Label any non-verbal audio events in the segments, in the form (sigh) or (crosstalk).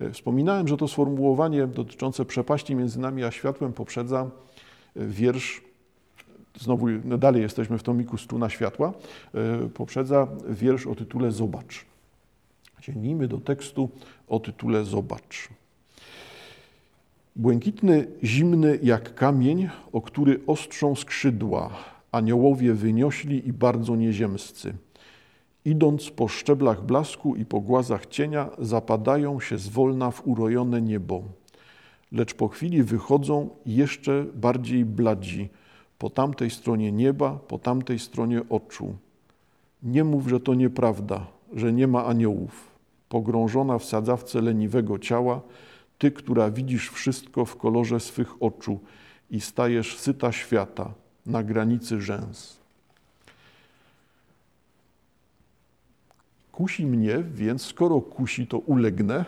E, wspominałem, że to sformułowanie dotyczące przepaści między nami a światłem poprzedza e, wiersz, znowu no dalej jesteśmy w tomiku Struna Światła, poprzedza wiersz o tytule Zobacz. Sięgnijmy do tekstu o tytule Zobacz. Błękitny, zimny jak kamień, o który ostrzą skrzydła, aniołowie wyniośli i bardzo nieziemscy. Idąc po szczeblach blasku i po głazach cienia, zapadają się zwolna w urojone niebo. Lecz po chwili wychodzą jeszcze bardziej bladzi, po tamtej stronie nieba, po tamtej stronie oczu. Nie mów, że to nieprawda, że nie ma aniołów. Pogrążona w sadzawce leniwego ciała, ty, która widzisz wszystko w kolorze swych oczu i stajesz syta świata na granicy rzęs. Kusi mnie, więc skoro kusi, to ulegnę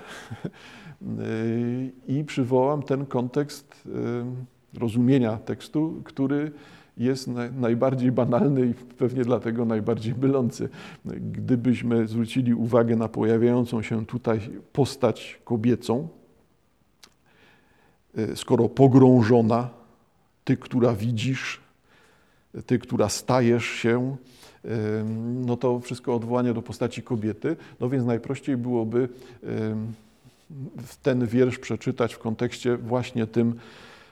(laughs) i przywołam ten kontekst rozumienia tekstu, który jest najbardziej banalny i pewnie dlatego najbardziej mylący. Gdybyśmy zwrócili uwagę na pojawiającą się tutaj postać kobiecą, y, skoro pogrążona, ty, która widzisz, ty, która stajesz się, no to wszystko odwołanie do postaci kobiety. No więc najprościej byłoby ten wiersz przeczytać w kontekście właśnie tym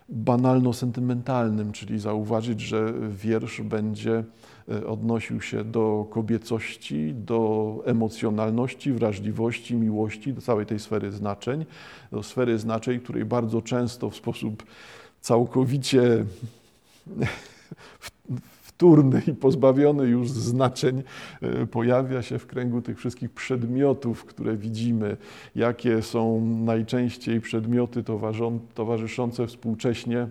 banalno-sentymentalnym, czyli zauważyć, że wiersz będzie e, odnosił się do kobiecości, do emocjonalności, wrażliwości, miłości, do całej tej sfery znaczeń, do sfery znaczeń, której bardzo często w sposób całkowicie (laughs) wtórny i pozbawiony już znaczeń e, pojawia się w kręgu tych wszystkich przedmiotów, które widzimy, jakie są najczęściej przedmioty towarzyszące współcześnie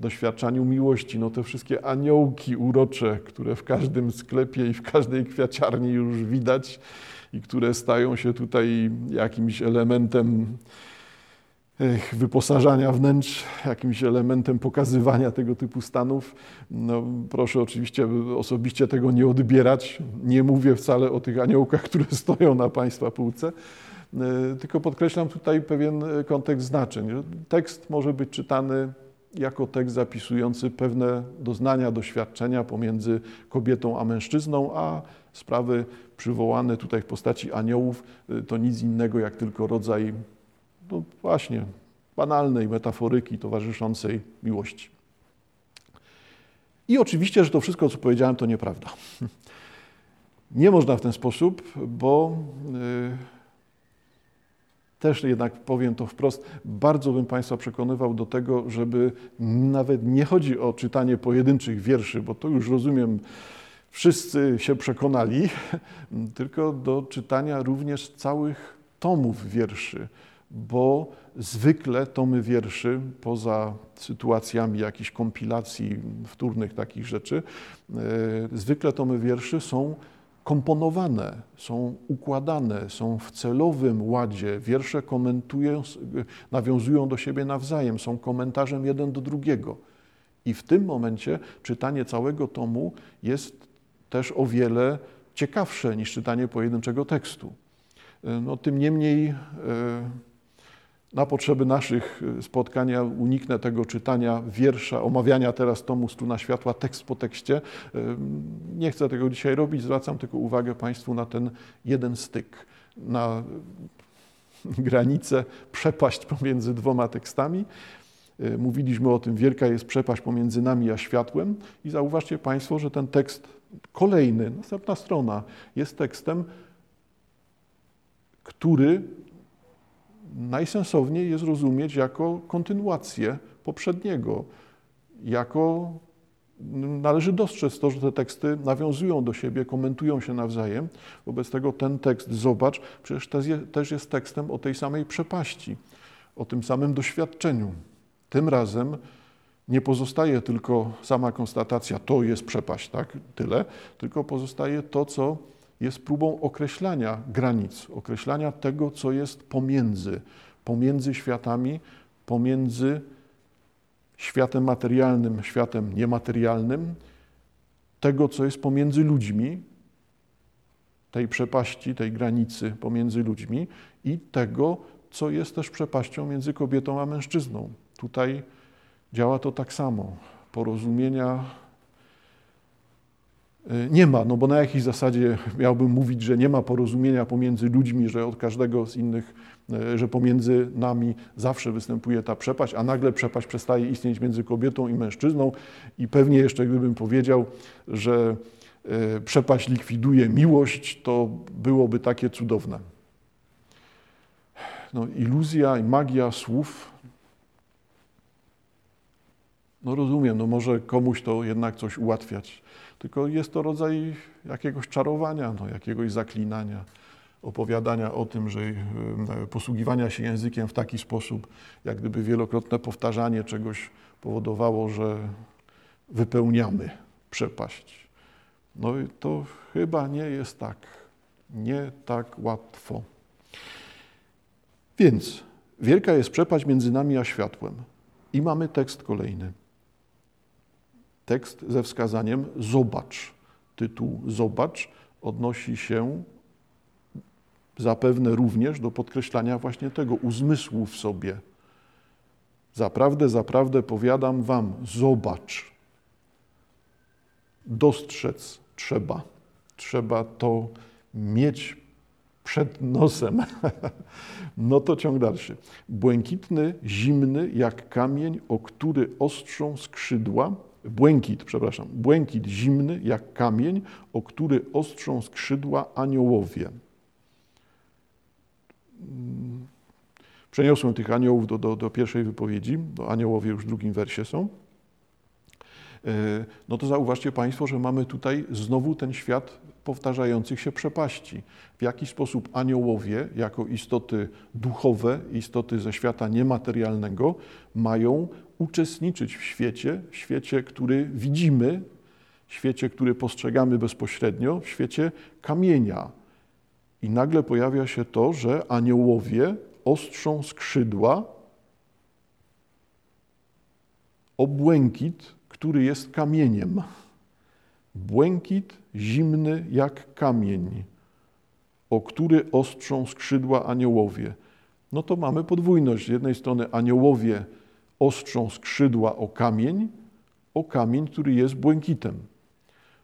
doświadczaniu miłości. No te wszystkie aniołki urocze, które w każdym sklepie i w każdej kwiaciarni już widać i które stają się tutaj jakimś elementem wyposażania wnętrz, jakimś elementem pokazywania tego typu stanów. No, proszę oczywiście osobiście tego nie odbierać. Nie mówię wcale o tych aniołkach, (laughs) które stoją na Państwa półce, e, tylko podkreślam tutaj pewien kontekst znaczeń. Tekst może być czytany jako tekst zapisujący pewne doznania, doświadczenia pomiędzy kobietą a mężczyzną, a sprawy przywołane tutaj w postaci aniołów e, to nic innego jak tylko rodzaj no właśnie, banalnej metaforyki towarzyszącej miłości. I oczywiście, że to wszystko, co powiedziałem, to nieprawda. (laughs) Nie można w ten sposób, bo yy, też jednak powiem to wprost, bardzo bym Państwa przekonywał do tego, żeby nawet nie chodzi o czytanie pojedynczych wierszy, bo to już rozumiem, wszyscy się przekonali, (laughs) tylko do czytania również całych tomów wierszy bo zwykle tomy wierszy, poza sytuacjami jakichś kompilacji wtórnych takich rzeczy, e, zwykle tomy wierszy są komponowane, są układane, są w celowym ładzie. Wiersze komentują, nawiązują do siebie nawzajem, są komentarzem jeden do drugiego. I w tym momencie czytanie całego tomu jest też o wiele ciekawsze niż czytanie pojedynczego tekstu. E, no, tym niemniej e, na potrzeby naszych y, spotkania uniknę tego czytania wiersza, omawiania teraz tomu Struna Światła tekst po tekście. Y, nie chcę tego dzisiaj robić, zwracam tylko uwagę Państwu na ten jeden styk, na (laughs) granicę, przepaść pomiędzy dwoma tekstami. Y, mówiliśmy o tym, wielka jest przepaść pomiędzy nami a światłem i zauważcie Państwo, że ten tekst kolejny, następna strona, jest tekstem, który najsensowniej jest rozumieć jako kontynuację poprzedniego, jako należy dostrzec to, że te teksty nawiązują do siebie, komentują się nawzajem. Wobec tego ten tekst, zobacz, przecież też jest tekstem o tej samej przepaści, o tym samym doświadczeniu. Tym razem nie pozostaje tylko sama konstatacja, to jest przepaść, tak, tyle, tylko pozostaje to, co jest próbą określania granic, określania tego, co jest pomiędzy, pomiędzy światami, pomiędzy światem materialnym, światem niematerialnym, tego, co jest pomiędzy ludźmi, tej przepaści, tej granicy pomiędzy ludźmi i tego, co jest też przepaścią między kobietą a mężczyzną. Tutaj działa to tak samo. Porozumienia nie ma, no bo na jakiej zasadzie miałbym mówić, że nie ma porozumienia pomiędzy ludźmi, że od każdego z innych, y, że pomiędzy nami zawsze występuje ta przepaść, a nagle przepaść przestaje istnieć między kobietą i mężczyzną. I pewnie jeszcze gdybym powiedział, że y, przepaść likwiduje miłość, to byłoby takie cudowne. No, iluzja i magia słów. No rozumiem, no może komuś to jednak coś ułatwiać, tylko jest to rodzaj jakiegoś czarowania, no, jakiegoś zaklinania, opowiadania o tym, że posługiwania się językiem w taki sposób, jak gdyby wielokrotne powtarzanie czegoś powodowało, że wypełniamy przepaść. No i to chyba nie jest tak, nie tak łatwo. Więc wielka jest przepaść między nami a światłem. I mamy tekst kolejny tekst ze wskazaniem zobacz. Tytuł zobacz odnosi się zapewne również do podkreślania właśnie tego uzmysłu w sobie. Zaprawdę, zaprawdę powiadam wam, zobacz. Dostrzec trzeba. Trzeba to mieć przed nosem. (laughs) no to ciąg dalszy. Błękitny, zimny jak kamień, o który ostrzą skrzydła, błękit, przepraszam, błękit zimny jak kamień, o który ostrzą skrzydła aniołowie. Mm. Przeniosłem tych aniołów do, do, do pierwszej wypowiedzi, do aniołowie już w drugim wersie są. E, no to zauważcie Państwo, że mamy tutaj znowu ten świat powtarzających się przepaści. W jaki sposób aniołowie, jako istoty duchowe, istoty ze świata niematerialnego, mają uczestniczyć w świecie, w świecie, który widzimy, w świecie, który postrzegamy bezpośrednio, w świecie kamienia. I nagle pojawia się to, że aniołowie ostrzą skrzydła o błękit, który jest kamieniem. Błękit zimny jak kamień, o który ostrzą skrzydła aniołowie. No to mamy podwójność. Z jednej strony aniołowie ostrzą skrzydła o kamień, o kamień, który jest błękitem.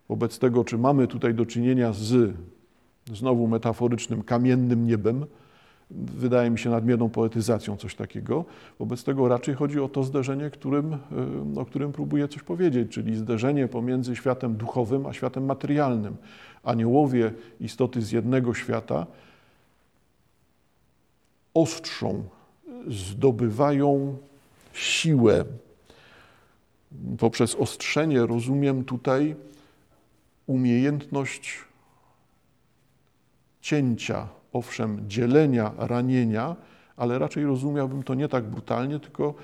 Wobec tego, czy mamy tutaj do czynienia z znowu metaforycznym kamiennym niebem, wydaje mi się nadmierną poetyzacją coś takiego. Wobec tego raczej chodzi o to zderzenie, którym, o którym próbuję coś powiedzieć, czyli zderzenie pomiędzy światem duchowym a światem materialnym. Aniołowie, istoty z jednego świata, ostrzą, zdobywają siłę. Poprzez ostrzenie rozumiem tutaj umiejętność cięcia, owszem, dzielenia, ranienia, ale raczej rozumiałbym to nie tak brutalnie, tylko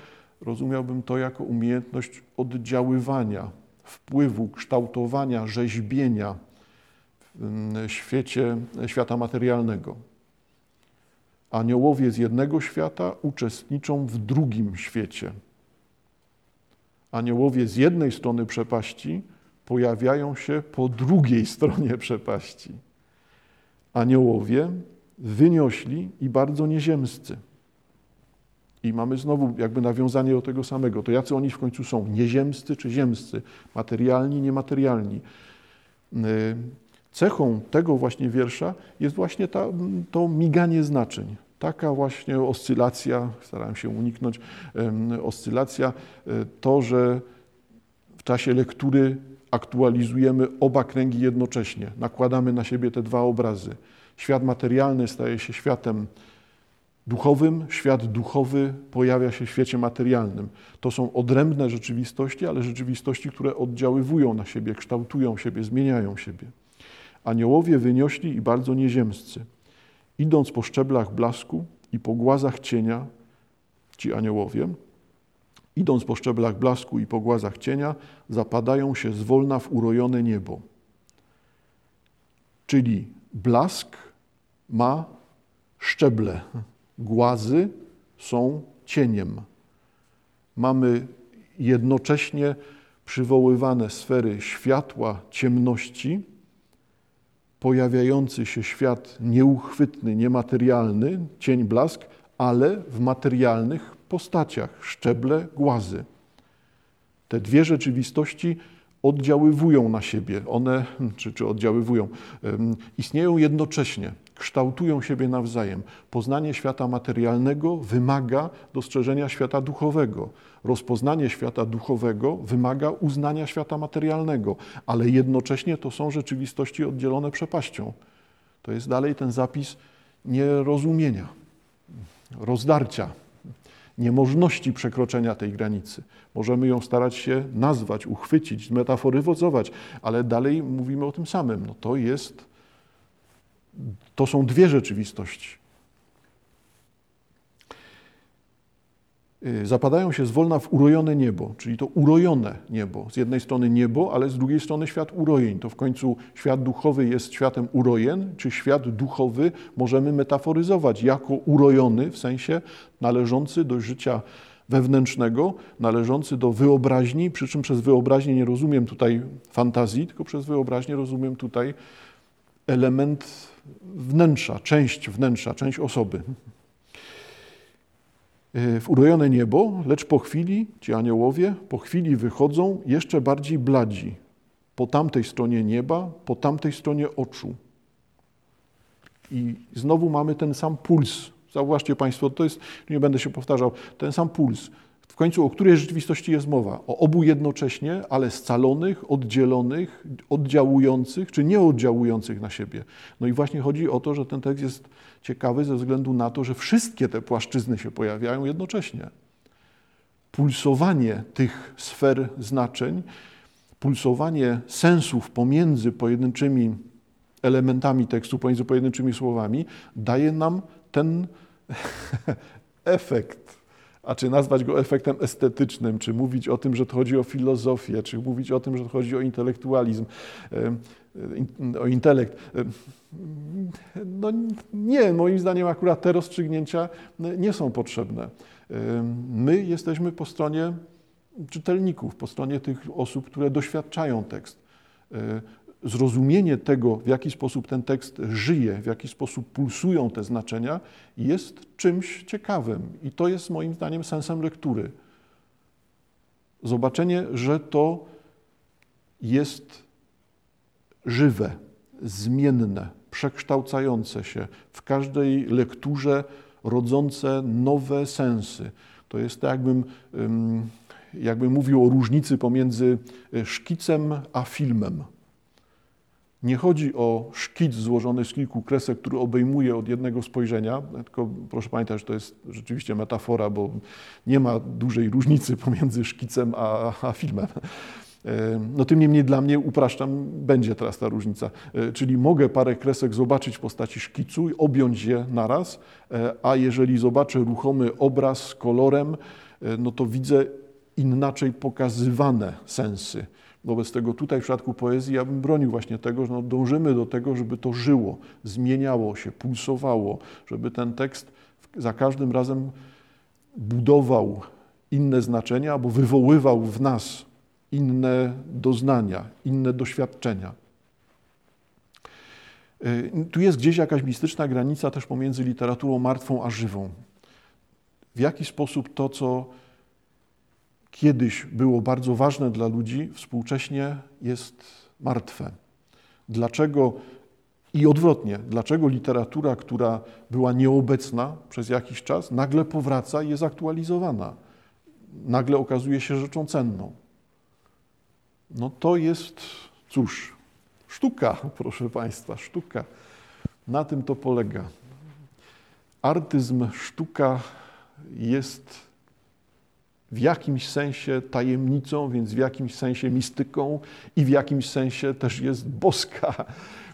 rozumiałbym to jako umiejętność oddziaływania, wpływu, kształtowania, rzeźbienia w świecie, świata materialnego. Aniołowie z jednego świata uczestniczą w drugim świecie. Aniołowie z jednej strony przepaści pojawiają się po drugiej (laughs) stronie przepaści. Aniołowie wyniośli i bardzo nieziemscy. I mamy znowu jakby nawiązanie do tego samego. To jacy oni w końcu są? Nieziemscy czy ziemscy? Materialni, niematerialni. Y, cechą tego właśnie wiersza jest właśnie ta, to miganie znaczeń. Taka właśnie oscylacja, starałem się uniknąć, oscylacja, e, to, że w czasie lektury aktualizujemy oba kręgi jednocześnie, nakładamy na siebie te dwa obrazy. Świat materialny staje się światem duchowym, świat duchowy pojawia się w świecie materialnym. To są odrębne rzeczywistości, ale rzeczywistości, które oddziaływują na siebie, kształtują siebie, zmieniają siebie. Aniołowie wyniośli i bardzo nieziemscy. Idąc po szczeblach blasku i po głazach cienia, ci aniołowie, idąc po szczeblach blasku i po głazach cienia, zapadają się zwolna w urojone niebo. Czyli blask ma szczeble, głazy są cieniem. Mamy jednocześnie przywoływane sfery światła, ciemności, pojawiający się świat nieuchwytny, niematerialny, cień blask, ale w materialnych postaciach, szczeble, głazy. Te dwie rzeczywistości oddziaływują na siebie, one, czy, czy oddziaływują, istnieją jednocześnie, kształtują siebie nawzajem. Poznanie świata materialnego wymaga dostrzeżenia świata duchowego. Rozpoznanie świata duchowego wymaga uznania świata materialnego, ale jednocześnie to są rzeczywistości oddzielone przepaścią. To jest dalej ten zapis nierozumienia, rozdarcia, niemożności przekroczenia tej granicy. Możemy ją starać się nazwać, uchwycić, zmetaforyzować, ale dalej mówimy o tym samym. No to jest, to są dwie rzeczywistości. Y, zapadają się zwolna w urojone niebo, czyli to urojone niebo. Z jednej strony niebo, ale z drugiej strony świat urojeń. To w końcu świat duchowy jest światem urojen, czy świat duchowy możemy metaforyzować jako urojony, w sensie należący do życia wewnętrznego, należący do wyobraźni, przy czym przez wyobraźnię nie rozumiem tutaj fantazji, tylko przez wyobraźnię rozumiem tutaj element wnętrza, część wnętrza, część osoby. E, w urojone niebo, lecz po chwili ci aniołowie po chwili wychodzą jeszcze bardziej bladzi po tamtej stronie nieba, po tamtej stronie oczu. I znowu mamy ten sam puls. Zauważcie Państwo, to jest, nie będę się powtarzał, ten sam puls. W końcu o której rzeczywistości jest mowa? O obu jednocześnie, ale scalonych, oddzielonych, oddziałujących czy nieoddziałujących na siebie. No i właśnie chodzi o to, że ten tekst jest ciekawy ze względu na to, że wszystkie te płaszczyzny się pojawiają jednocześnie. Pulsowanie tych sfer znaczeń, pulsowanie sensów pomiędzy pojedynczymi elementami tekstu, pomiędzy pojedynczymi słowami, daje nam ten (laughs) efekt. A czy nazwać go efektem estetycznym, czy mówić o tym, że to chodzi o filozofię, czy mówić o tym, że to chodzi o intelektualizm, o intelekt. No nie, moim zdaniem akurat te rozstrzygnięcia nie są potrzebne. My jesteśmy po stronie czytelników, po stronie tych osób, które doświadczają tekst. Zrozumienie tego, w jaki sposób ten tekst żyje, w jaki sposób pulsują te znaczenia, jest czymś ciekawym. I to jest moim zdaniem sensem lektury. Zobaczenie, że to jest żywe, zmienne, przekształcające się, w każdej lekturze rodzące nowe sensy. To jest tak, jakbym, mówił o różnicy pomiędzy e, szkicem a filmem. Nie chodzi o szkic złożony z kilku kresek, który obejmuje od jednego spojrzenia, tylko proszę pamiętać, że to jest rzeczywiście metafora, bo nie ma dużej różnicy (laughs) pomiędzy szkicem a, a filmem. No tym niemniej dla mnie, upraszczam, będzie teraz ta różnica. E, czyli mogę parę kresek zobaczyć w postaci szkicu i objąć je naraz, e, a jeżeli zobaczę ruchomy obraz z kolorem, e, no to widzę inaczej pokazywane sensy. Wobec tego tutaj w przypadku poezji ja bym bronił właśnie tego, że no dążymy do tego, żeby to żyło, zmieniało się, pulsowało, żeby ten tekst za każdym razem budował inne znaczenia albo wywoływał w nas inne doznania, inne doświadczenia. Y, tu jest gdzieś jakaś mistyczna granica też pomiędzy literaturą martwą a żywą. W jaki sposób to, co kiedyś było bardzo ważne dla ludzi, współcześnie jest martwe. Dlaczego i odwrotnie, dlaczego literatura, która była nieobecna przez jakiś czas, nagle powraca i jest aktualizowana, nagle okazuje się rzeczą cenną? No to jest, cóż, sztuka, (laughs) proszę Państwa, sztuka. Na tym to polega. Artyzm, sztuka jest w jakimś sensie tajemnicą, więc w jakimś sensie mistyką i w jakimś sensie też jest boska,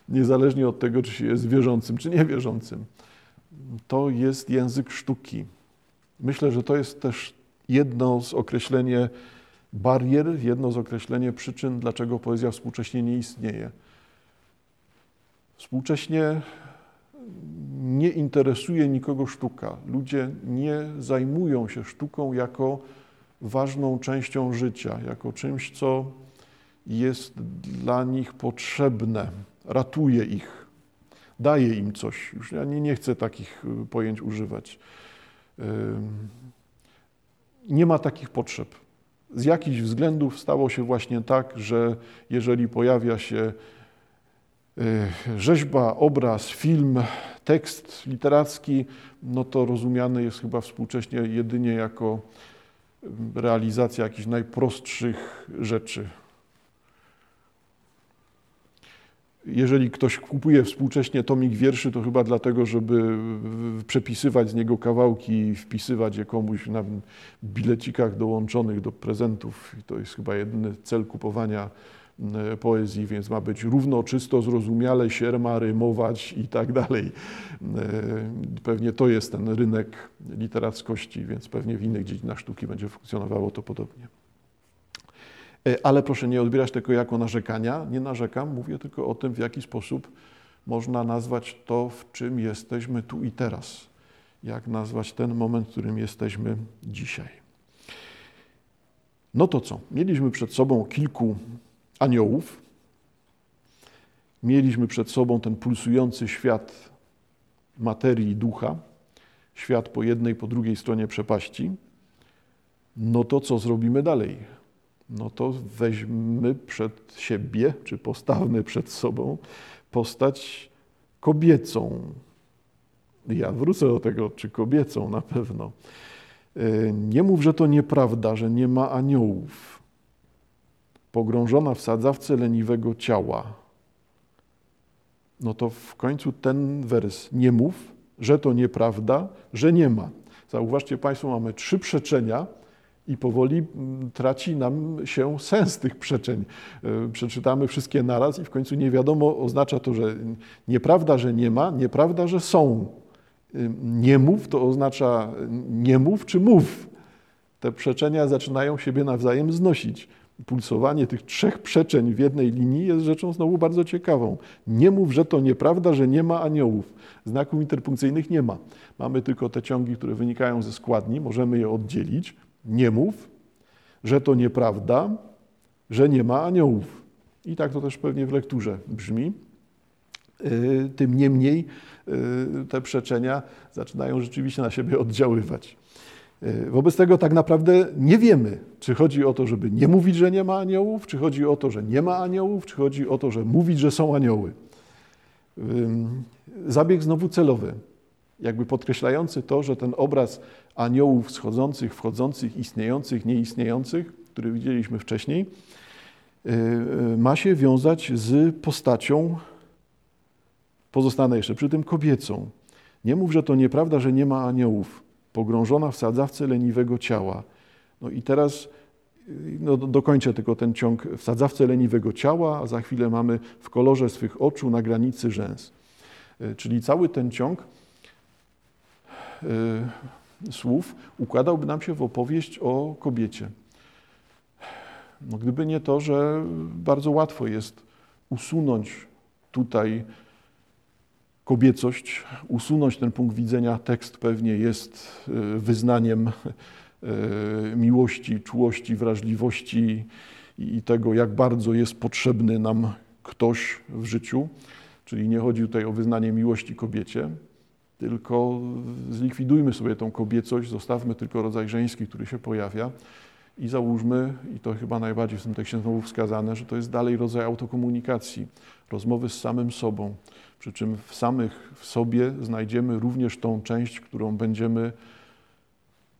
niezależnie od tego, czy się jest wierzącym, czy niewierzącym. To jest język sztuki. Myślę, że to jest też jedno z określenie barier, jedno z określenie przyczyn, dlaczego poezja współcześnie nie istnieje. Współcześnie nie interesuje nikogo sztuka. Ludzie nie zajmują się sztuką jako ważną częścią życia, jako czymś, co jest dla nich potrzebne, ratuje ich, daje im coś. Już ja nie, nie chcę takich pojęć używać. Nie ma takich potrzeb. Z jakichś względów stało się właśnie tak, że jeżeli pojawia się rzeźba, obraz, film, tekst literacki, no to rozumiany jest chyba współcześnie jedynie jako realizacja jakichś najprostszych rzeczy. Jeżeli ktoś kupuje współcześnie tomik wierszy, to chyba dlatego, żeby przepisywać z niego kawałki i wpisywać je komuś na bilecikach dołączonych do prezentów. I to jest chyba jedyny cel kupowania poezji, więc ma być równo, czysto, zrozumiale, sierma, rymować i tak dalej. E, pewnie to jest ten rynek literackości, więc pewnie w innych dziedzinach sztuki będzie funkcjonowało to podobnie. E, ale proszę nie odbierać tego jako narzekania. Nie narzekam, mówię tylko o tym, w jaki sposób można nazwać to, w czym jesteśmy tu i teraz. Jak nazwać ten moment, w którym jesteśmy dzisiaj. No to co? Mieliśmy przed sobą kilku aniołów. Mieliśmy przed sobą ten pulsujący świat materii i ducha, świat po jednej, po drugiej stronie przepaści. No to co zrobimy dalej? No to weźmy przed siebie, czy postawmy przed sobą postać kobiecą. Ja wrócę do tego, czy kobiecą na pewno. E, nie mów, że to nieprawda, że nie ma aniołów pogrążona w sadzawce leniwego ciała. No to w końcu ten wers nie mów, że to nieprawda, że nie ma. Zauważcie Państwo, mamy trzy przeczenia i powoli mm, traci nam się sens tych przeczeń. E, przeczytamy wszystkie naraz i w końcu nie wiadomo, oznacza to, że nieprawda, że nie ma, nieprawda, że są. E, nie mów to oznacza nie mów czy mów. Te przeczenia zaczynają siebie nawzajem znosić pulsowanie tych trzech przeczeń w jednej linii jest rzeczą znowu bardzo ciekawą. Nie mów, że to nieprawda, że nie ma aniołów. Znaków interpunkcyjnych nie ma. Mamy tylko te ciągi, które wynikają ze składni, możemy je oddzielić. Nie mów, że to nieprawda, że nie ma aniołów. I tak to też pewnie w lekturze brzmi. Yy, tym niemniej yy, te przeczenia zaczynają rzeczywiście na siebie oddziaływać. E, wobec tego tak naprawdę nie wiemy, czy chodzi o to, żeby nie mówić, że nie ma aniołów, czy chodzi o to, że nie ma aniołów, czy chodzi o to, że mówić, że są anioły. Zabieg znowu celowy, jakby podkreślający to, że ten obraz aniołów schodzących, wchodzących, istniejących, nieistniejących, który widzieliśmy wcześniej, e, ma się wiązać z postacią, pozostanę jeszcze przy tym kobiecą. Nie mów, że to nieprawda, że nie ma aniołów pogrążona w sadzawce leniwego ciała. No i teraz no, dokończę tylko ten ciąg w sadzawce leniwego ciała, a za chwilę mamy w kolorze swych oczu na granicy rzęs. E, czyli cały ten ciąg y, słów układałby nam się w opowieść o kobiecie. No, gdyby nie to, że bardzo łatwo jest usunąć tutaj kobiecość, usunąć ten punkt widzenia. Tekst pewnie jest e, wyznaniem e, miłości, czułości, wrażliwości i tego, jak bardzo jest potrzebny nam ktoś w życiu. Czyli nie chodzi tutaj o wyznanie miłości kobiecie, tylko zlikwidujmy sobie tą kobiecość, zostawmy tylko rodzaj żeński, który się pojawia i załóżmy, i to chyba najbardziej w tym tekście znowu wskazane, że to jest dalej rodzaj autokomunikacji, rozmowy z samym sobą, przy czym w samych w sobie znajdziemy również tą część, którą będziemy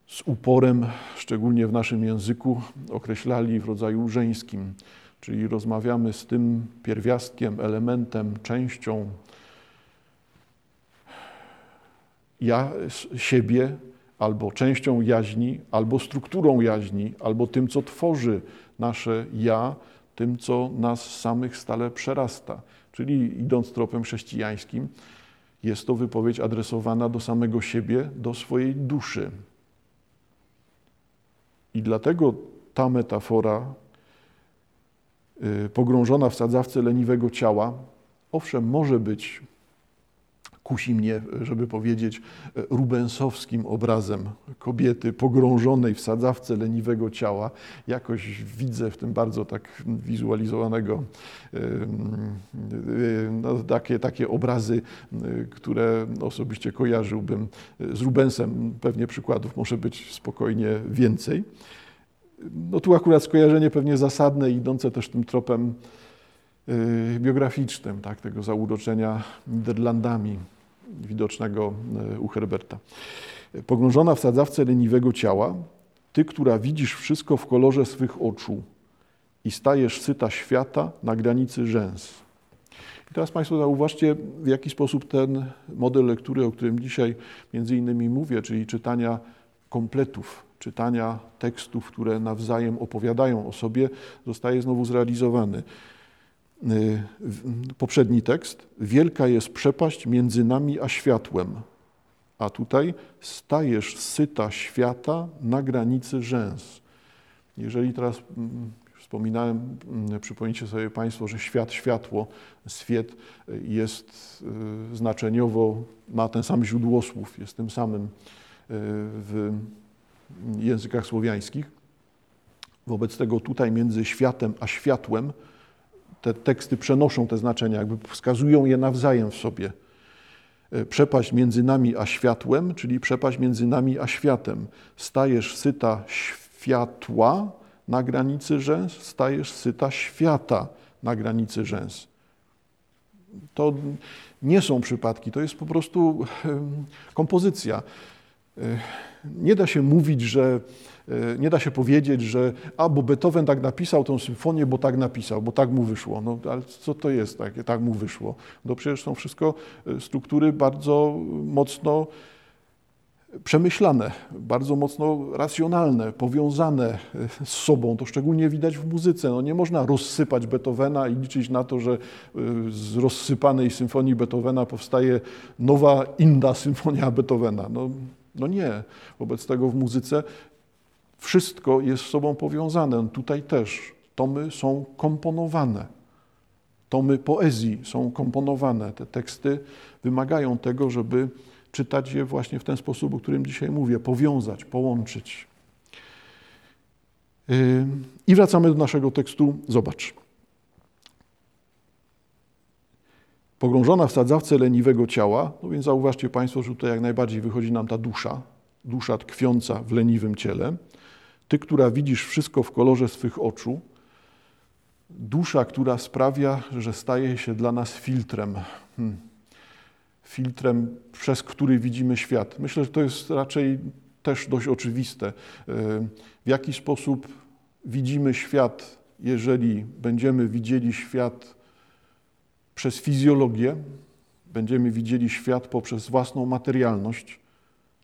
z uporem, szczególnie w naszym języku, określali w rodzaju żeńskim, czyli rozmawiamy z tym pierwiastkiem, elementem, częścią ja siebie, albo częścią jaźni, albo strukturą jaźni, albo tym, co tworzy nasze ja, tym, co nas samych stale przerasta. Czyli idąc tropem chrześcijańskim, jest to wypowiedź adresowana do samego siebie, do swojej duszy. I dlatego ta metafora, y, pogrążona w sadzawce leniwego ciała, owszem, może być, kusi mnie, żeby powiedzieć, rubensowskim obrazem kobiety pogrążonej w sadzawce leniwego ciała. Jakoś widzę w tym bardzo tak wizualizowanego no, takie, takie obrazy, które osobiście kojarzyłbym z Rubensem. Pewnie przykładów może być spokojnie więcej. No tu akurat skojarzenie pewnie zasadne, idące też tym tropem y, biograficznym, tak, tego zauroczenia Niderlandami widocznego y, u Herberta. Pogrążona w sadzawce leniwego ciała, ty, która widzisz wszystko w kolorze swych oczu i stajesz syta świata na granicy rzęs. I teraz Państwo zauważcie, w jaki sposób ten model lektury, o którym dzisiaj między innymi mówię, czyli czytania kompletów, czytania tekstów, które nawzajem opowiadają o sobie, zostaje znowu zrealizowany. Y, poprzedni tekst. Wielka jest przepaść między nami a światłem. A tutaj stajesz syta świata na granicy rzęs. Jeżeli teraz mm, wspominałem, mm, przypomnijcie sobie Państwo, że świat, światło, świat jest y, znaczeniowo, ma ten sam źródło słów, jest tym samym y, w językach słowiańskich. Wobec tego tutaj między światem a światłem te teksty przenoszą te znaczenia, jakby wskazują je nawzajem w sobie. E, przepaść między nami a światłem, czyli przepaść między nami a światem. Stajesz syta światła na granicy rzęs, stajesz syta świata na granicy rzęs. To nie są przypadki, to jest po prostu kompozycja. E, nie da się mówić, że nie da się powiedzieć, że a, bo Beethoven tak napisał tą symfonię, bo tak napisał, bo tak mu wyszło. No ale co to jest takie, tak mu wyszło? No przecież są wszystko e, struktury bardzo mocno przemyślane, bardzo mocno racjonalne, powiązane z sobą. To szczególnie widać w muzyce. No nie można rozsypać Beethovena i liczyć na to, że z rozsypanej symfonii Beethovena powstaje nowa, inna symfonia Beethovena. No, no nie. Wobec tego w muzyce wszystko jest z sobą powiązane. Tutaj też tomy są komponowane. Tomy poezji są komponowane. Te teksty wymagają tego, żeby czytać je właśnie w ten sposób, o którym dzisiaj mówię, powiązać, połączyć. Yy, I wracamy do naszego tekstu. Zobacz. pogrążona w sadzawce leniwego ciała, no więc zauważcie Państwo, że tutaj jak najbardziej wychodzi nam ta dusza, dusza tkwiąca w leniwym ciele, ty, która widzisz wszystko w kolorze swych oczu, dusza, która sprawia, że staje się dla nas filtrem, hmm. filtrem, przez który widzimy świat. Myślę, że to jest raczej też dość oczywiste. W jaki sposób widzimy świat, jeżeli będziemy widzieli świat przez fizjologię będziemy widzieli świat poprzez własną materialność,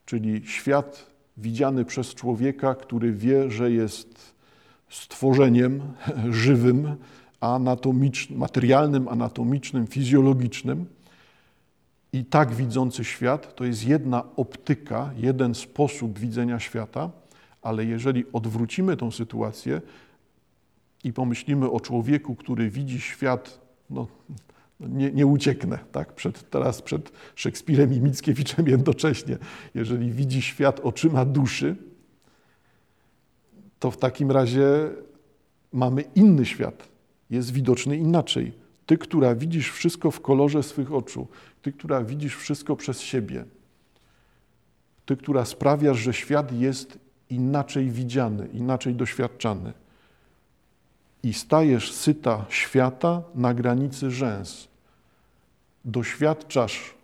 czyli świat widziany przez człowieka, który wie, że jest stworzeniem (laughs) żywym, anatomicznym, materialnym, anatomicznym, fizjologicznym. I tak widzący świat to jest jedna optyka, jeden sposób widzenia świata, ale jeżeli odwrócimy tą sytuację i pomyślimy o człowieku, który widzi świat no, nie, nie ucieknę, tak? Przed, teraz przed Szekspirem i Mickiewiczem jednocześnie. Jeżeli widzi świat oczyma duszy, to w takim razie mamy inny świat. Jest widoczny inaczej. Ty, która widzisz wszystko w kolorze swych oczu, ty, która widzisz wszystko przez siebie, ty, która sprawiasz, że świat jest inaczej widziany, inaczej doświadczany. I stajesz syta świata na granicy rzęs doświadczasz,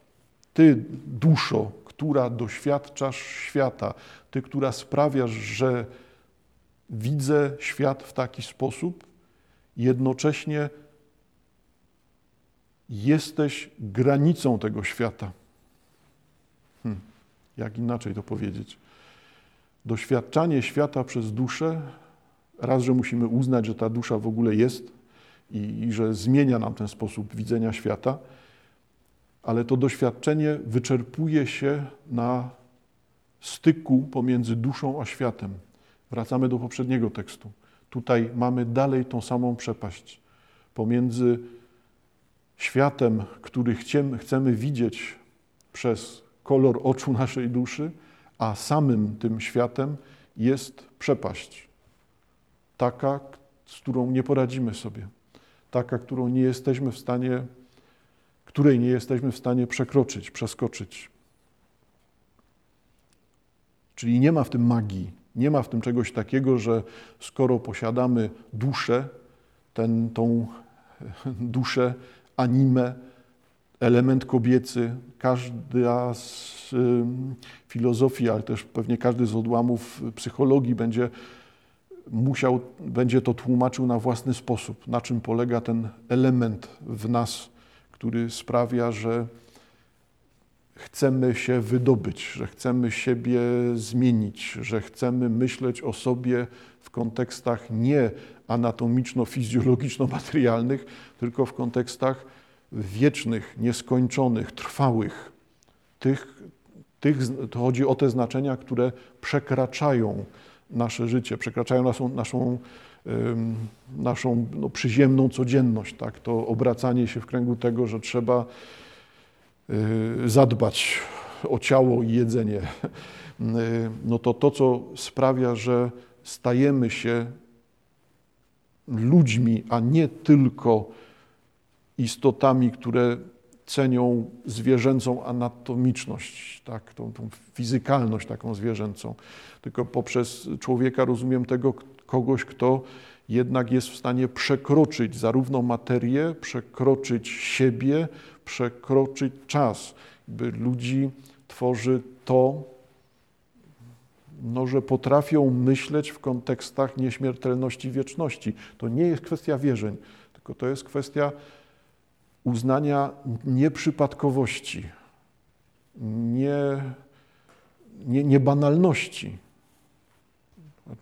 ty duszo, która doświadczasz świata, ty, która sprawiasz, że widzę świat w taki sposób, jednocześnie jesteś granicą tego świata. Hmm, jak inaczej to powiedzieć? Doświadczanie świata przez duszę, raz, że musimy uznać, że ta dusza w ogóle jest i, i że zmienia nam ten sposób widzenia świata, ale to doświadczenie wyczerpuje się na styku pomiędzy duszą a światem. Wracamy do poprzedniego tekstu. Tutaj mamy dalej tą samą przepaść pomiędzy światem, który chcemy, chcemy widzieć przez kolor oczu naszej duszy, a samym tym światem jest przepaść. Taka, z którą nie poradzimy sobie. Taka, którą nie jesteśmy w stanie, której nie jesteśmy w stanie przekroczyć, przeskoczyć. Czyli nie ma w tym magii, nie ma w tym czegoś takiego, że skoro posiadamy duszę, ten, tą (laughs) duszę, animę, element kobiecy, każda z filozofii, ale też pewnie każdy z odłamów psychologii będzie musiał, będzie to tłumaczył na własny sposób, na czym polega ten element w nas, który sprawia, że chcemy się wydobyć, że chcemy siebie zmienić, że chcemy myśleć o sobie w kontekstach nie anatomiczno-fizjologiczno-materialnych, tylko w kontekstach wiecznych, nieskończonych, trwałych. Tych, tych, to chodzi o te znaczenia, które przekraczają nasze życie, przekraczają naszą, naszą, naszą no, przyziemną codzienność. Tak? To obracanie się w kręgu tego, że trzeba y, zadbać o ciało i jedzenie. Y, no to to, co sprawia, że stajemy się ludźmi, a nie tylko istotami, które cenią zwierzęcą anatomiczność, tak, tą, tą fizykalność taką zwierzęcą, tylko poprzez człowieka rozumiem tego kogoś, kto jednak jest w stanie przekroczyć zarówno materię, przekroczyć siebie, przekroczyć czas. By ludzi tworzy to, no, że potrafią myśleć w kontekstach nieśmiertelności wieczności. To nie jest kwestia wierzeń, tylko to jest kwestia uznania nieprzypadkowości, nie, nie, niebanalności.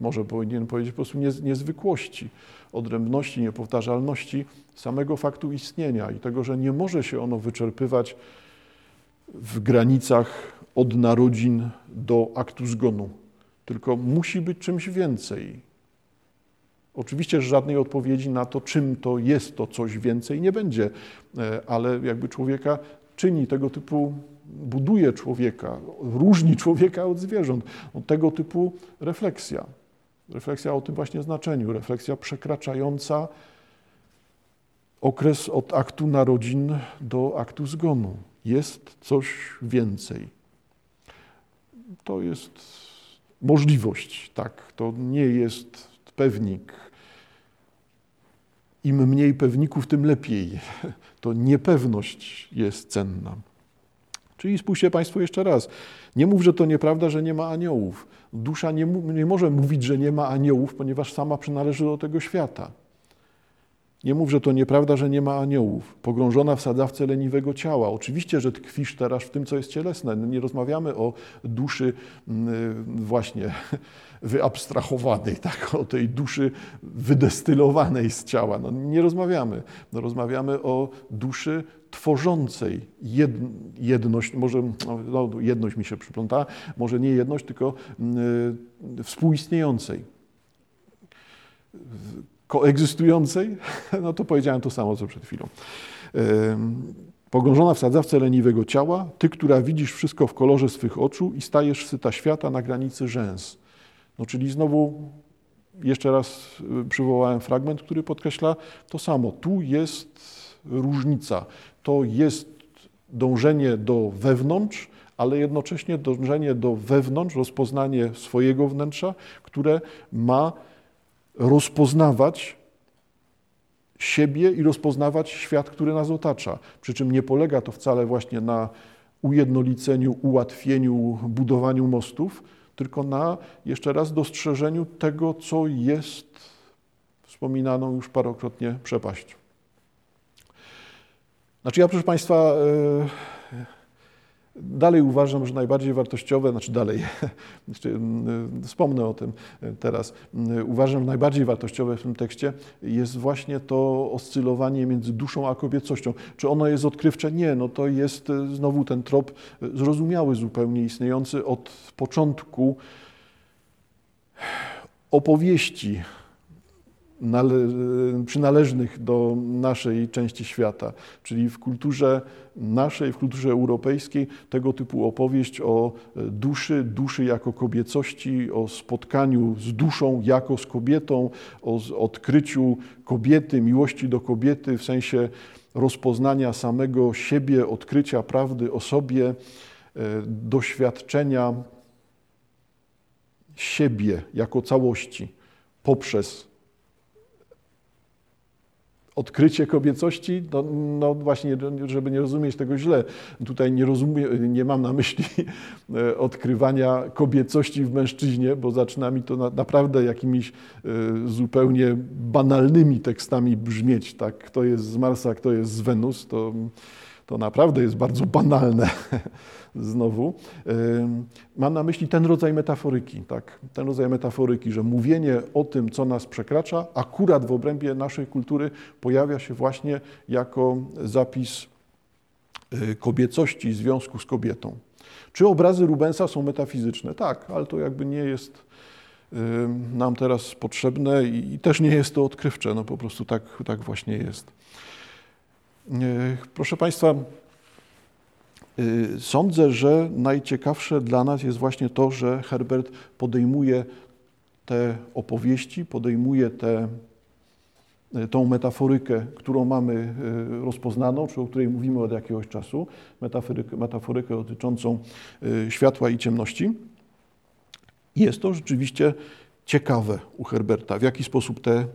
Może powinien powiedzieć po prostu niezwykłości, odrębności, niepowtarzalności samego faktu istnienia i tego, że nie może się ono wyczerpywać w granicach od narodzin do aktu zgonu, tylko musi być czymś więcej. Oczywiście, żadnej odpowiedzi na to, czym to jest to coś więcej, nie będzie, e, ale jakby człowieka czyni tego typu, buduje człowieka, różni człowieka od zwierząt. No, tego typu refleksja. Refleksja o tym właśnie znaczeniu, refleksja przekraczająca okres od aktu narodzin do aktu zgonu. Jest coś więcej. To jest możliwość, tak. To nie jest pewnik. Im mniej pewników, tym lepiej. To niepewność jest cenna. Czyli spójrzcie Państwo jeszcze raz. Nie mów, że to nieprawda, że nie ma aniołów. Dusza nie, nie może mówić, że nie ma aniołów, ponieważ sama przynależy do tego świata. Nie mów, że to nieprawda, że nie ma aniołów. Pogrążona w sadzawce leniwego ciała. Oczywiście, że tkwisz teraz w tym, co jest cielesne. Nie rozmawiamy o duszy mm, właśnie (laughs) wyabstrahowanej, tak? o tej duszy wydestylowanej z ciała. No, nie rozmawiamy. No, rozmawiamy o duszy tworzącej jedność, może no, jedność mi się przypląta, może nie jedność, tylko y, współistniejącej koegzystującej, (laughs) no to powiedziałem to samo, co przed chwilą. Pogrążona w sadzawce leniwego ciała, ty, która widzisz wszystko w kolorze swych oczu i stajesz syta świata na granicy rzęs. No czyli znowu jeszcze raz y, przywołałem fragment, który podkreśla to samo. Tu jest różnica. To jest dążenie do wewnątrz, ale jednocześnie dążenie do wewnątrz, rozpoznanie swojego wnętrza, które ma rozpoznawać siebie i rozpoznawać świat, który nas otacza. Przy czym nie polega to wcale właśnie na ujednoliceniu, ułatwieniu, budowaniu mostów, tylko na jeszcze raz dostrzeżeniu tego, co jest wspominaną już parokrotnie przepaścią. Znaczy ja, proszę Państwa, e, Dalej uważam, że najbardziej wartościowe, znaczy dalej, (laughs) mm, wspomnę o tym teraz, uważam, że najbardziej wartościowe w tym tekście jest właśnie to oscylowanie między duszą a kobiecością. Czy ono jest odkrywcze? Nie, no to jest znowu ten trop zrozumiały zupełnie, istniejący od początku opowieści przynależnych do naszej części świata, czyli w kulturze naszej, w kulturze europejskiej tego typu opowieść o duszy, duszy jako kobiecości, o spotkaniu z duszą jako z kobietą, o odkryciu kobiety, miłości do kobiety w sensie rozpoznania samego siebie, odkrycia prawdy o sobie, e, doświadczenia siebie jako całości poprzez odkrycie kobiecości, no, no, właśnie, żeby nie rozumieć tego źle, tutaj nie, rozumiem, nie mam na myśli e, odkrywania kobiecości w mężczyźnie, bo zaczyna mi to na, naprawdę jakimiś e, zupełnie banalnymi tekstami brzmieć, tak, kto jest z Marsa, kto jest z Wenus, to, to naprawdę jest bardzo banalne. (laughs) znowu. Mam na myśli ten rodzaj metaforyki, tak? ten rodzaj metaforyki, że mówienie o tym, co nas przekracza, akurat w obrębie naszej kultury pojawia się właśnie jako zapis y, kobiecości w związku z kobietą. Czy obrazy Rubensa są metafizyczne? Tak, ale to jakby nie jest nam teraz potrzebne i też nie jest to odkrywcze, no po prostu tak, tak właśnie jest. Proszę Państwa, Y, sądzę, że najciekawsze dla nas jest właśnie to, że Herbert podejmuje te opowieści, podejmuje te, y, tą metaforykę, którą mamy rozpoznaną, czy o której mówimy od jakiegoś czasu, metaforykę, metaforykę dotyczącą światła i ciemności. Jest to rzeczywiście ciekawe u Herberta, w jaki sposób te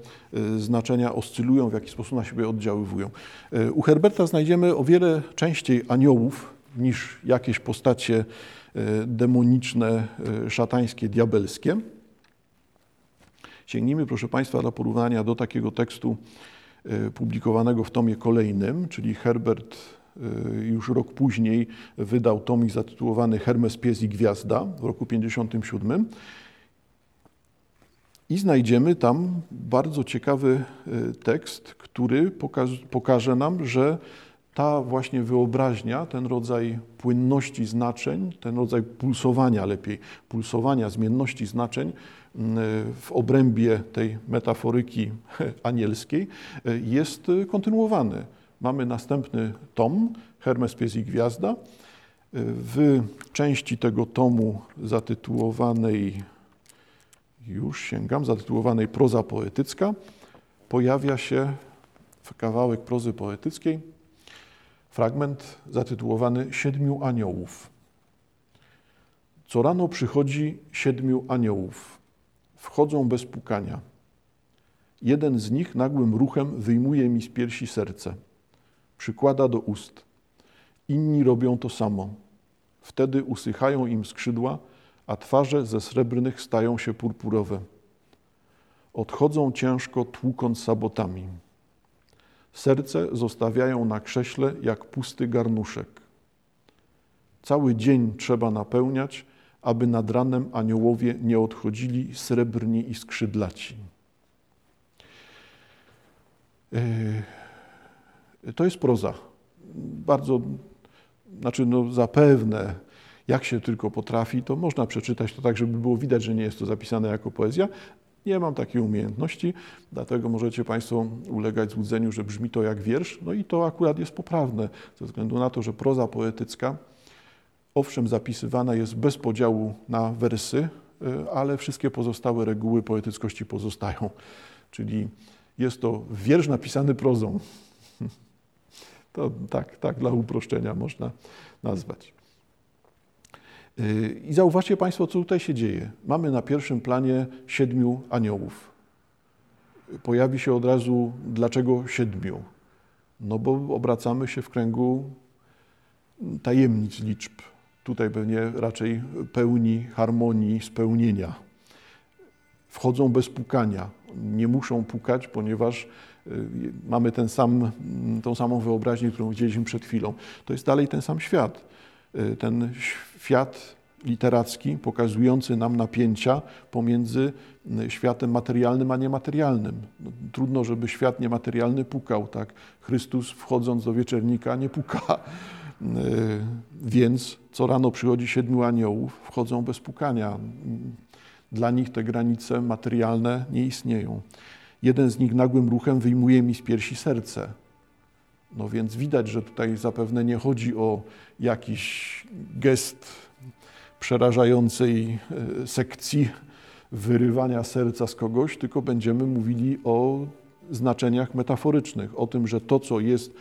znaczenia oscylują, w jaki sposób na siebie oddziaływują. U Herberta znajdziemy o wiele częściej aniołów niż jakieś postacie e, demoniczne, szatańskie, diabelskie. Sięgnijmy, proszę Państwa, dla porównania do takiego tekstu publikowanego w tomie kolejnym, czyli Herbert już rok później wydał tomik zatytułowany Hermes, pies i gwiazda w roku 57. I znajdziemy tam bardzo ciekawy tekst, który pokaże nam, że ta właśnie wyobraźnia, ten rodzaj płynności znaczeń, ten rodzaj pulsowania lepiej, pulsowania, zmienności znaczeń mm, w obrębie tej metaforyki (laughs) anielskiej e, jest kontynuowany. Mamy następny tom, Hermes, pies i gwiazda. E, w części tego tomu zatytułowanej, już sięgam, zatytułowanej proza poetycka, pojawia się kawałek prozy poetyckiej, Fragment zatytułowany Siedmiu Aniołów. Co rano przychodzi siedmiu aniołów. Wchodzą bez pukania. Jeden z nich nagłym ruchem wyjmuje mi z piersi serce. Przykłada do ust. Inni robią to samo. Wtedy usychają im skrzydła, a twarze ze srebrnych stają się purpurowe. Odchodzą ciężko, tłukąc sabotami. Serce zostawiają na krześle jak pusty garnuszek. Cały dzień trzeba napełniać, aby nad ranem aniołowie nie odchodzili srebrni i skrzydlaci. Yy, to jest proza. Bardzo, znaczy no zapewne, jak się tylko potrafi, to można przeczytać to tak, żeby było widać, że nie jest to zapisane jako poezja, nie mam takiej umiejętności, dlatego możecie Państwo ulegać złudzeniu, że brzmi to jak wiersz. No i to akurat jest poprawne, ze względu na to, że proza poetycka, owszem, zapisywana jest bez podziału na wersy, y, ale wszystkie pozostałe reguły poetyckości pozostają. Czyli jest to wiersz napisany prozą. (laughs) To tak, tak dla uproszczenia można nazwać. I zauważcie Państwo, co tutaj się dzieje. Mamy na pierwszym planie siedmiu aniołów. Pojawi się od razu, dlaczego siedmiu? No bo obracamy się w kręgu tajemnic liczb. Tutaj pewnie raczej pełni harmonii, spełnienia. Wchodzą bez pukania. Nie muszą pukać, ponieważ y, mamy ten sam, tą samą wyobraźnię, którą widzieliśmy przed chwilą. To jest dalej ten sam świat. Y, ten świat literacki pokazujący nam napięcia pomiędzy y, światem materialnym a niematerialnym. No, trudno, żeby świat niematerialny pukał, tak? Chrystus wchodząc do wieczernika nie puka. Y, więc co rano przychodzi siedmiu aniołów, wchodzą bez pukania. Dla nich te granice materialne nie istnieją. Jeden z nich nagłym ruchem wyjmuje mi z piersi serce. No więc widać, że tutaj zapewne nie chodzi o jakiś gest przerażającej e, sekcji wyrywania serca z kogoś, tylko będziemy mówili o znaczeniach metaforycznych, o tym, że to, co jest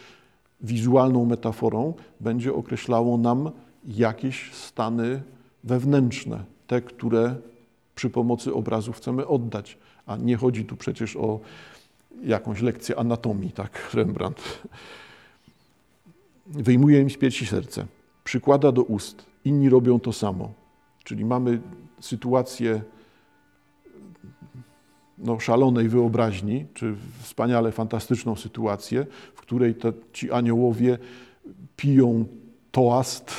wizualną metaforą, będzie określało nam jakieś stany wewnętrzne, te, które przy pomocy obrazu chcemy oddać. A nie chodzi tu przecież o jakąś lekcję anatomii, tak, (laughs) Rembrandt. Wyjmuje im z piersi serce, przykłada do ust, inni robią to samo. Czyli mamy sytuację no, szalonej wyobraźni, czy wspaniale fantastyczną sytuację, w której te, ci aniołowie piją toast,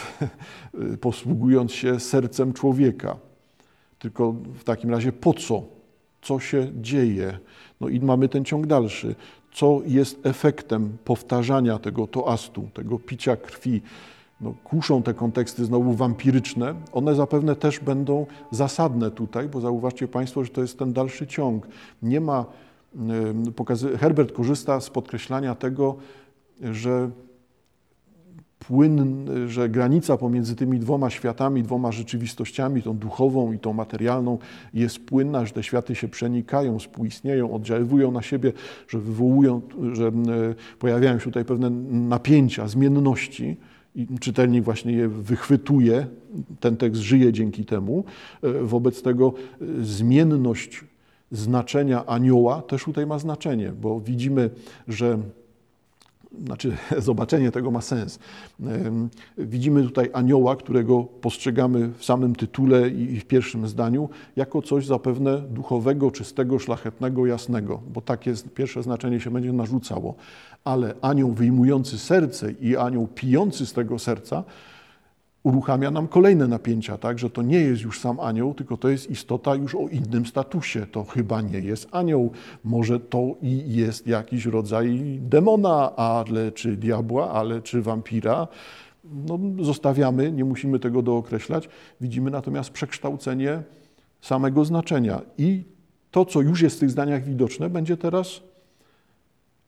(laughs) posługując się sercem człowieka. Tylko w takim razie po co? Co się dzieje? No i mamy ten ciąg dalszy. Co jest efektem powtarzania tego toastu, tego picia krwi? No, kuszą te konteksty znowu wampiryczne. One zapewne też będą zasadne tutaj, bo zauważcie Państwo, że to jest ten dalszy ciąg. Nie ma, Herbert korzysta z podkreślania tego, że płyn, że granica pomiędzy tymi dwoma światami, dwoma rzeczywistościami, tą duchową i tą materialną, jest płynna, że te światy się przenikają, współistnieją, oddziaływują na siebie, że wywołują, że pojawiają się tutaj pewne napięcia, zmienności i czytelnik właśnie je wychwytuje, ten tekst żyje dzięki temu. Wobec tego zmienność znaczenia anioła też tutaj ma znaczenie, bo widzimy, że znaczy (laughs) zobaczenie tego ma sens. Widzimy tutaj anioła, którego postrzegamy w samym tytule i w pierwszym zdaniu jako coś zapewne duchowego, czystego, szlachetnego, jasnego, bo takie pierwsze znaczenie się będzie narzucało. Ale anioł wyjmujący serce i anioł pijący z tego serca uruchamia nam kolejne napięcia, tak, że to nie jest już sam anioł, tylko to jest istota już o innym statusie. To chyba nie jest anioł, może to i jest jakiś rodzaj demona, ale czy diabła, ale czy wampira. No, zostawiamy, nie musimy tego dookreślać. Widzimy natomiast przekształcenie samego znaczenia i to, co już jest w tych zdaniach widoczne, będzie teraz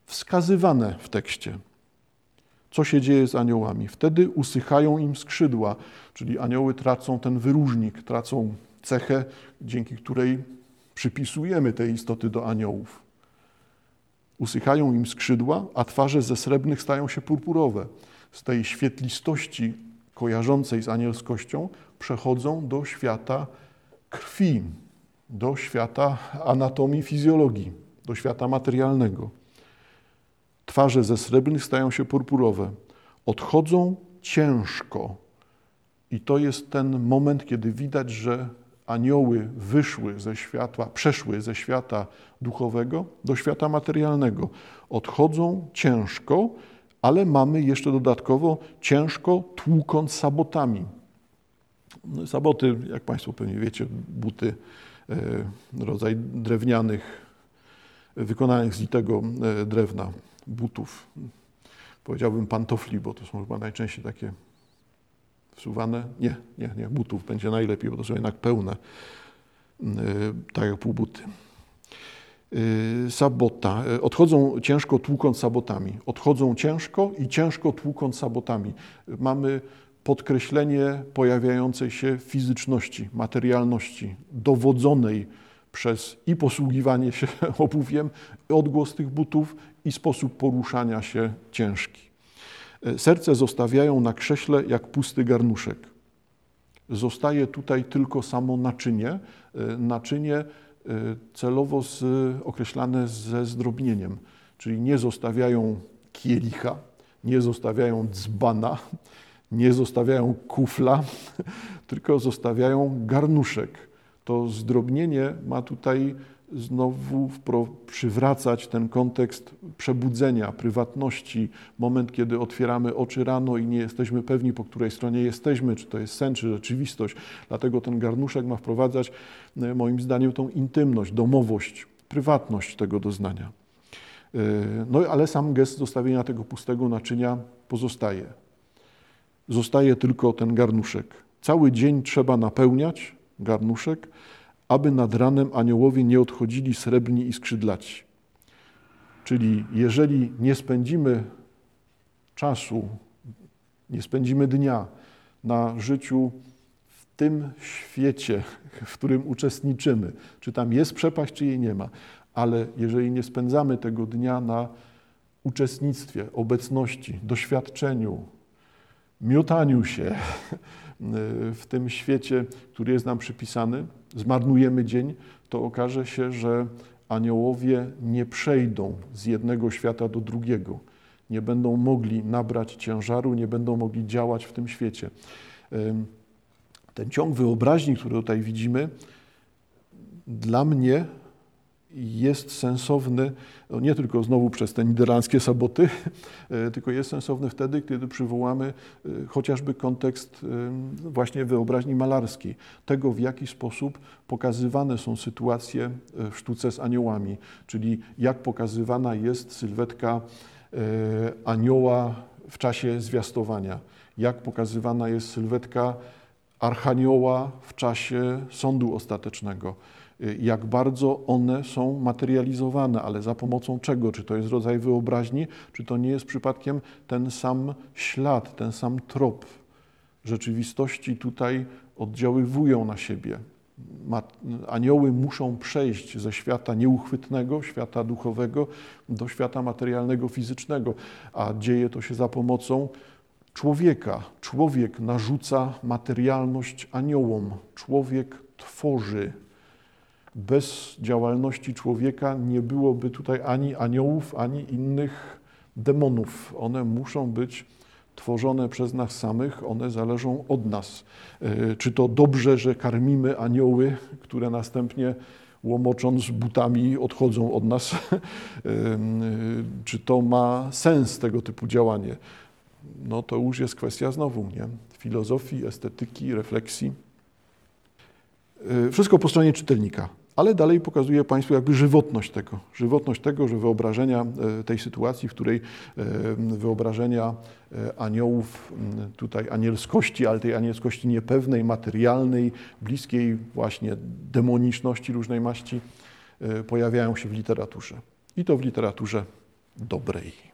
wskazywane w tekście co się dzieje z aniołami. Wtedy usychają im skrzydła, czyli anioły tracą ten wyróżnik, tracą cechę, dzięki której przypisujemy te istoty do aniołów. Usychają im skrzydła, a twarze ze srebrnych stają się purpurowe. Z tej świetlistości kojarzącej z anielskością przechodzą do świata krwi, do świata anatomii, fizjologii, do świata materialnego. Twarze ze srebrnych stają się purpurowe. Odchodzą ciężko. I to jest ten moment, kiedy widać, że anioły wyszły ze światła, przeszły ze świata duchowego do świata materialnego. Odchodzą ciężko, ale mamy jeszcze dodatkowo ciężko tłukąc sabotami. No, saboty, jak Państwo pewnie wiecie, buty, e, rodzaj drewnianych, wykonanych z litego e, drewna butów, powiedziałbym pantofli, bo to są chyba najczęściej takie wsuwane. Nie, nie, nie, butów będzie najlepiej, bo to są jednak pełne, yy, tak jak półbuty. Yy, sabota. Yy, odchodzą ciężko tłukąc sabotami. Odchodzą ciężko i ciężko tłukąc sabotami. Mamy podkreślenie pojawiającej się fizyczności, materialności, dowodzonej przez i posługiwanie się (laughs) obuwiem, odgłos tych butów i sposób poruszania się ciężki. E, serce zostawiają na krześle jak pusty garnuszek. Zostaje tutaj tylko samo naczynie, e, naczynie e, celowo z, określane ze zdrobnieniem, czyli nie zostawiają kielicha, nie zostawiają dzbana, nie zostawiają kufla, (laughs) tylko zostawiają garnuszek to zdrobnienie ma tutaj znowu przywracać ten kontekst przebudzenia, prywatności, moment, kiedy otwieramy oczy rano i nie jesteśmy pewni, po której stronie jesteśmy, czy to jest sen, czy rzeczywistość. Dlatego ten garnuszek ma wprowadzać, e, moim zdaniem, tą intymność, domowość, prywatność tego doznania. E, no ale sam gest zostawienia tego pustego naczynia pozostaje. Zostaje tylko ten garnuszek. Cały dzień trzeba napełniać, garnuszek, aby nad ranem aniołowie nie odchodzili srebrni i skrzydlaci. Czyli jeżeli nie spędzimy czasu, nie spędzimy dnia na życiu w tym świecie, (laughs) w którym uczestniczymy, czy tam jest przepaść, czy jej nie ma, ale jeżeli nie spędzamy tego dnia na uczestnictwie, obecności, doświadczeniu, miotaniu się (laughs) w tym świecie, który jest nam przypisany, zmarnujemy dzień, to okaże się, że aniołowie nie przejdą z jednego świata do drugiego. Nie będą mogli nabrać ciężaru, nie będą mogli działać w tym świecie. Ten ciąg wyobraźni, który tutaj widzimy, dla mnie jest sensowny no nie tylko znowu przez te niderlandzkie saboty, (laughs) e, tylko jest sensowny wtedy, kiedy przywołamy e, chociażby kontekst e, właśnie wyobraźni malarskiej, tego w jaki sposób pokazywane są sytuacje w sztuce z aniołami, czyli jak pokazywana jest sylwetka anioła w czasie zwiastowania, jak pokazywana jest sylwetka archanioła w czasie sądu ostatecznego jak bardzo one są materializowane, ale za pomocą czego? Czy to jest rodzaj wyobraźni, czy to nie jest przypadkiem ten sam ślad, ten sam trop rzeczywistości tutaj oddziaływują na siebie. Anioły muszą przejść ze świata nieuchwytnego, świata duchowego, do świata materialnego, fizycznego, a dzieje to się za pomocą człowieka. Człowiek narzuca materialność aniołom, człowiek tworzy bez działalności człowieka nie byłoby tutaj ani aniołów, ani innych demonów. One muszą być tworzone przez nas samych, one zależą od nas. E, czy to dobrze, że karmimy anioły, które następnie łomocząc butami odchodzą od nas? (laughs) E, czy to ma sens tego typu działanie? No to już jest kwestia znowu nie? filozofii, estetyki, refleksji. E, wszystko po stronie czytelnika ale dalej pokazuje Państwu jakby żywotność tego, żywotność tego, że wyobrażenia e, tej sytuacji, w której e, wyobrażenia e, aniołów, tutaj anielskości, ale tej anielskości niepewnej, materialnej, bliskiej właśnie demoniczności różnej maści, pojawiają się w literaturze. I to w literaturze dobrej.